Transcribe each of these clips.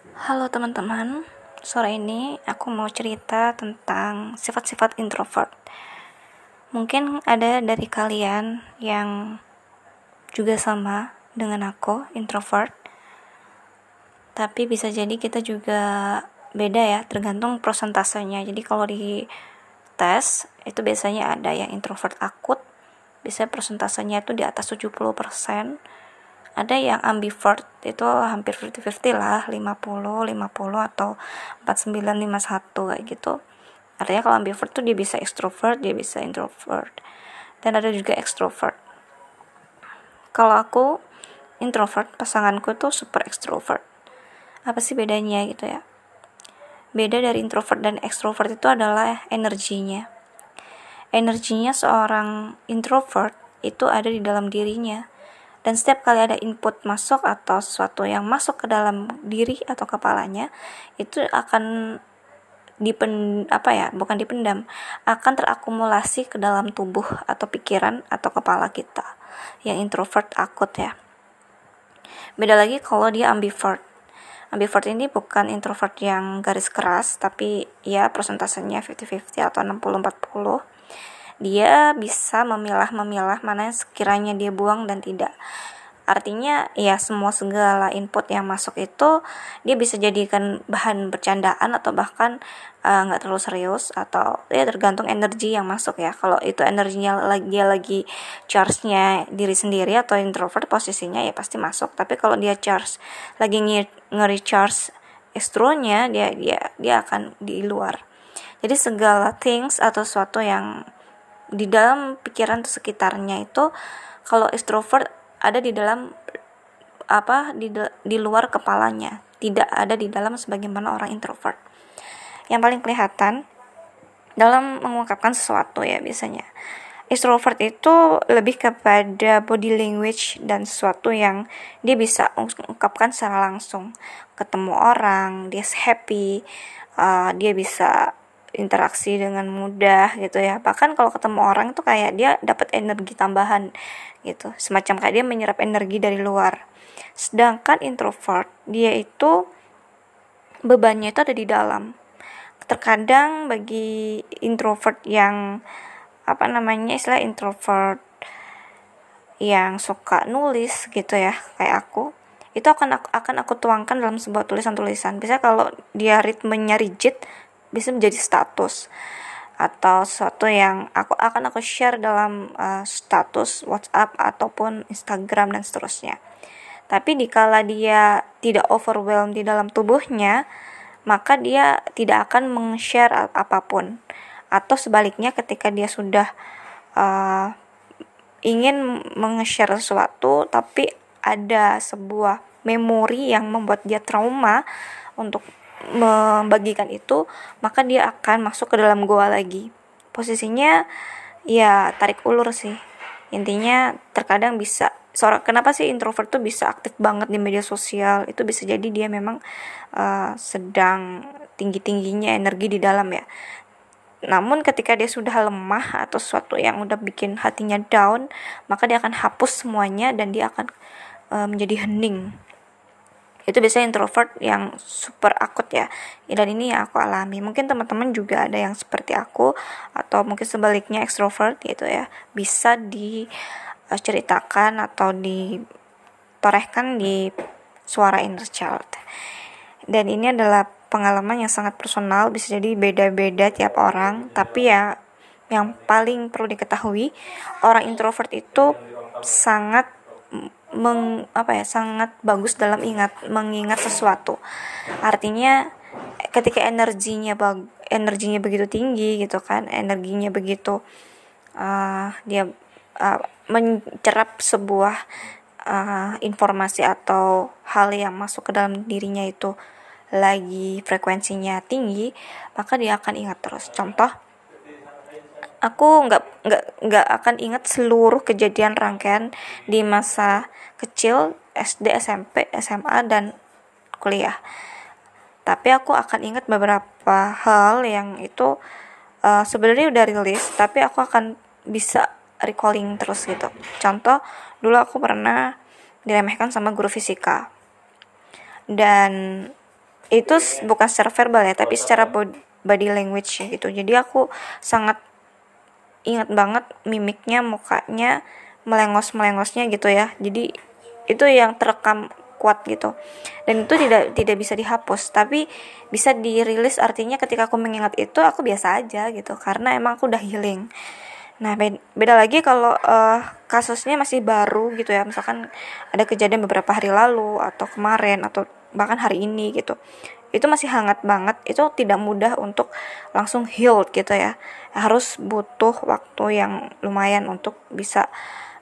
Halo teman-teman, sore ini aku mau cerita tentang sifat-sifat introvert. Mungkin ada dari kalian yang juga sama dengan aku, introvert. Tapi bisa jadi kita juga beda ya, tergantung prosentasenya. Jadi kalau di tes itu biasanya ada yang introvert akut, bisa prosentasenya itu di atas 70% ada yang ambivert itu hampir 50-50 lah 50 50 atau 49 51 kayak gitu. Artinya kalau ambivert tuh dia bisa extrovert dia bisa introvert. Dan ada juga extrovert. Kalau aku introvert pasanganku tuh super extrovert. Apa sih bedanya gitu ya? Beda dari introvert dan extrovert itu adalah energinya. Energinya seorang introvert itu ada di dalam dirinya dan setiap kali ada input masuk atau sesuatu yang masuk ke dalam diri atau kepalanya itu akan dipen apa ya bukan dipendam akan terakumulasi ke dalam tubuh atau pikiran atau kepala kita. Yang introvert akut ya. Beda lagi kalau dia ambivert. Ambivert ini bukan introvert yang garis keras tapi ya persentasenya 50-50 atau 60-40 dia bisa memilah-memilah mana yang sekiranya dia buang dan tidak. Artinya ya semua segala input yang masuk itu dia bisa jadikan bahan bercandaan atau bahkan eh, nggak uh, terlalu serius atau ya tergantung energi yang masuk ya. Kalau itu energinya lagi dia lagi charge-nya diri sendiri atau introvert posisinya ya pasti masuk. Tapi kalau dia charge lagi nge-recharge estronya dia dia dia akan di luar. Jadi segala things atau sesuatu yang di dalam pikiran sekitarnya itu kalau extrovert ada di dalam apa di di luar kepalanya tidak ada di dalam sebagaimana orang introvert. Yang paling kelihatan dalam mengungkapkan sesuatu ya biasanya. Extrovert itu lebih kepada body language dan sesuatu yang dia bisa ungkapkan secara langsung. Ketemu orang dia happy uh, dia bisa interaksi dengan mudah gitu ya. Bahkan kalau ketemu orang itu kayak dia dapat energi tambahan gitu. Semacam kayak dia menyerap energi dari luar. Sedangkan introvert dia itu bebannya itu ada di dalam. Terkadang bagi introvert yang apa namanya istilah introvert yang suka nulis gitu ya kayak aku itu akan aku, akan aku tuangkan dalam sebuah tulisan-tulisan. Bisa kalau dia ritmenya rigid bisa menjadi status atau sesuatu yang aku akan aku share dalam uh, status WhatsApp ataupun Instagram dan seterusnya. Tapi dikala dia tidak overwhelmed di dalam tubuhnya, maka dia tidak akan meng-share apa pun. Atau sebaliknya ketika dia sudah uh, ingin meng-share sesuatu tapi ada sebuah memori yang membuat dia trauma untuk membagikan itu maka dia akan masuk ke dalam goa lagi. Posisinya ya tarik ulur sih. Intinya terkadang bisa seorang kenapa sih introvert tuh bisa aktif banget di media sosial? Itu bisa jadi dia memang uh, sedang tinggi tingginya energi di dalam ya. Namun ketika dia sudah lemah atau sesuatu yang udah bikin hatinya down maka dia akan hapus semuanya dan dia akan uh, menjadi hening itu biasanya introvert yang super akut ya. Dan ini yang aku alami. Mungkin teman-teman juga ada yang seperti aku atau mungkin sebaliknya extrovert gitu ya. Bisa diceritakan atau ditorehkan di suara inner child. Dan ini adalah pengalaman yang sangat personal bisa jadi beda-beda tiap orang. Tapi ya yang paling perlu diketahui orang introvert itu sangat meng apa ya sangat bagus dalam ingat mengingat sesuatu. Artinya ketika energinya bag, energinya begitu tinggi gitu kan energinya begitu uh, dia uh, mencerap sebuah uh, informasi atau hal yang masuk ke dalam dirinya itu lagi frekuensinya tinggi maka dia akan ingat terus. Contoh aku nggak nggak nggak akan ingat seluruh kejadian rangkaian di masa kecil SD SMP SMA dan kuliah. Tapi aku akan ingat beberapa hal yang itu uh, sebenarnya udah rilis tapi aku akan bisa recalling terus gitu. Contoh dulu aku pernah diremehkan sama guru fisika. Dan itu bukan secara verbal ya tapi secara body language gitu. Jadi aku sangat ingat banget mimiknya mukanya melengos melengosnya gitu ya. Jadi itu yang terekam kuat gitu. Dan itu tidak tidak bisa dihapus tapi bisa dirilis. Artinya ketika aku mengingat itu aku biasa aja gitu karena emang aku udah healing. Nah beda lagi kalau uh, kasusnya masih baru gitu ya. Misalkan ada kejadian beberapa hari lalu atau kemarin atau bahkan hari ini gitu. Itu masih hangat banget itu tidak mudah untuk langsung healed gitu ya. Harus butuh waktu yang lumayan untuk bisa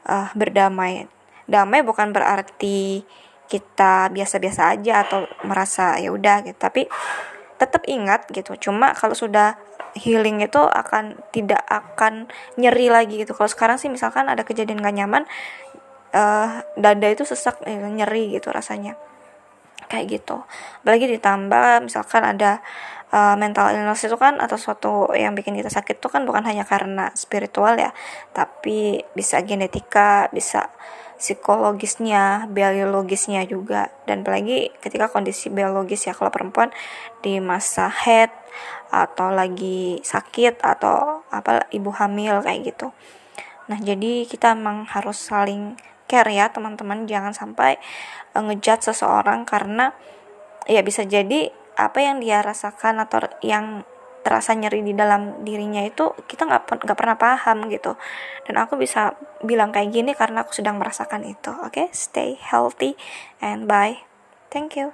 uh, berdamai. Damai bukan berarti kita biasa-biasa aja atau merasa ya udah gitu tapi tetap ingat gitu. Cuma kalau sudah healing itu akan tidak akan nyeri lagi gitu. Kalau sekarang sih misalkan ada kejadian gak nyaman uh, dada itu sesak eh, nyeri gitu rasanya kayak gitu apalagi ditambah misalkan ada uh, mental illness itu kan atau suatu yang bikin kita sakit itu kan bukan hanya karena spiritual ya tapi bisa genetika bisa psikologisnya, biologisnya juga dan apalagi ketika kondisi biologis ya kalau perempuan di masa head atau lagi sakit atau apa ibu hamil kayak gitu. Nah, jadi kita emang harus saling care ya teman-teman. Jangan sampai uh, ngejudge seseorang karena ya bisa jadi apa yang dia rasakan atau yang terasa nyeri di dalam dirinya itu kita nggak nggak pernah paham gitu. Dan aku bisa bilang kayak gini karena aku sedang merasakan itu. Oke okay? stay healthy and bye. Thank you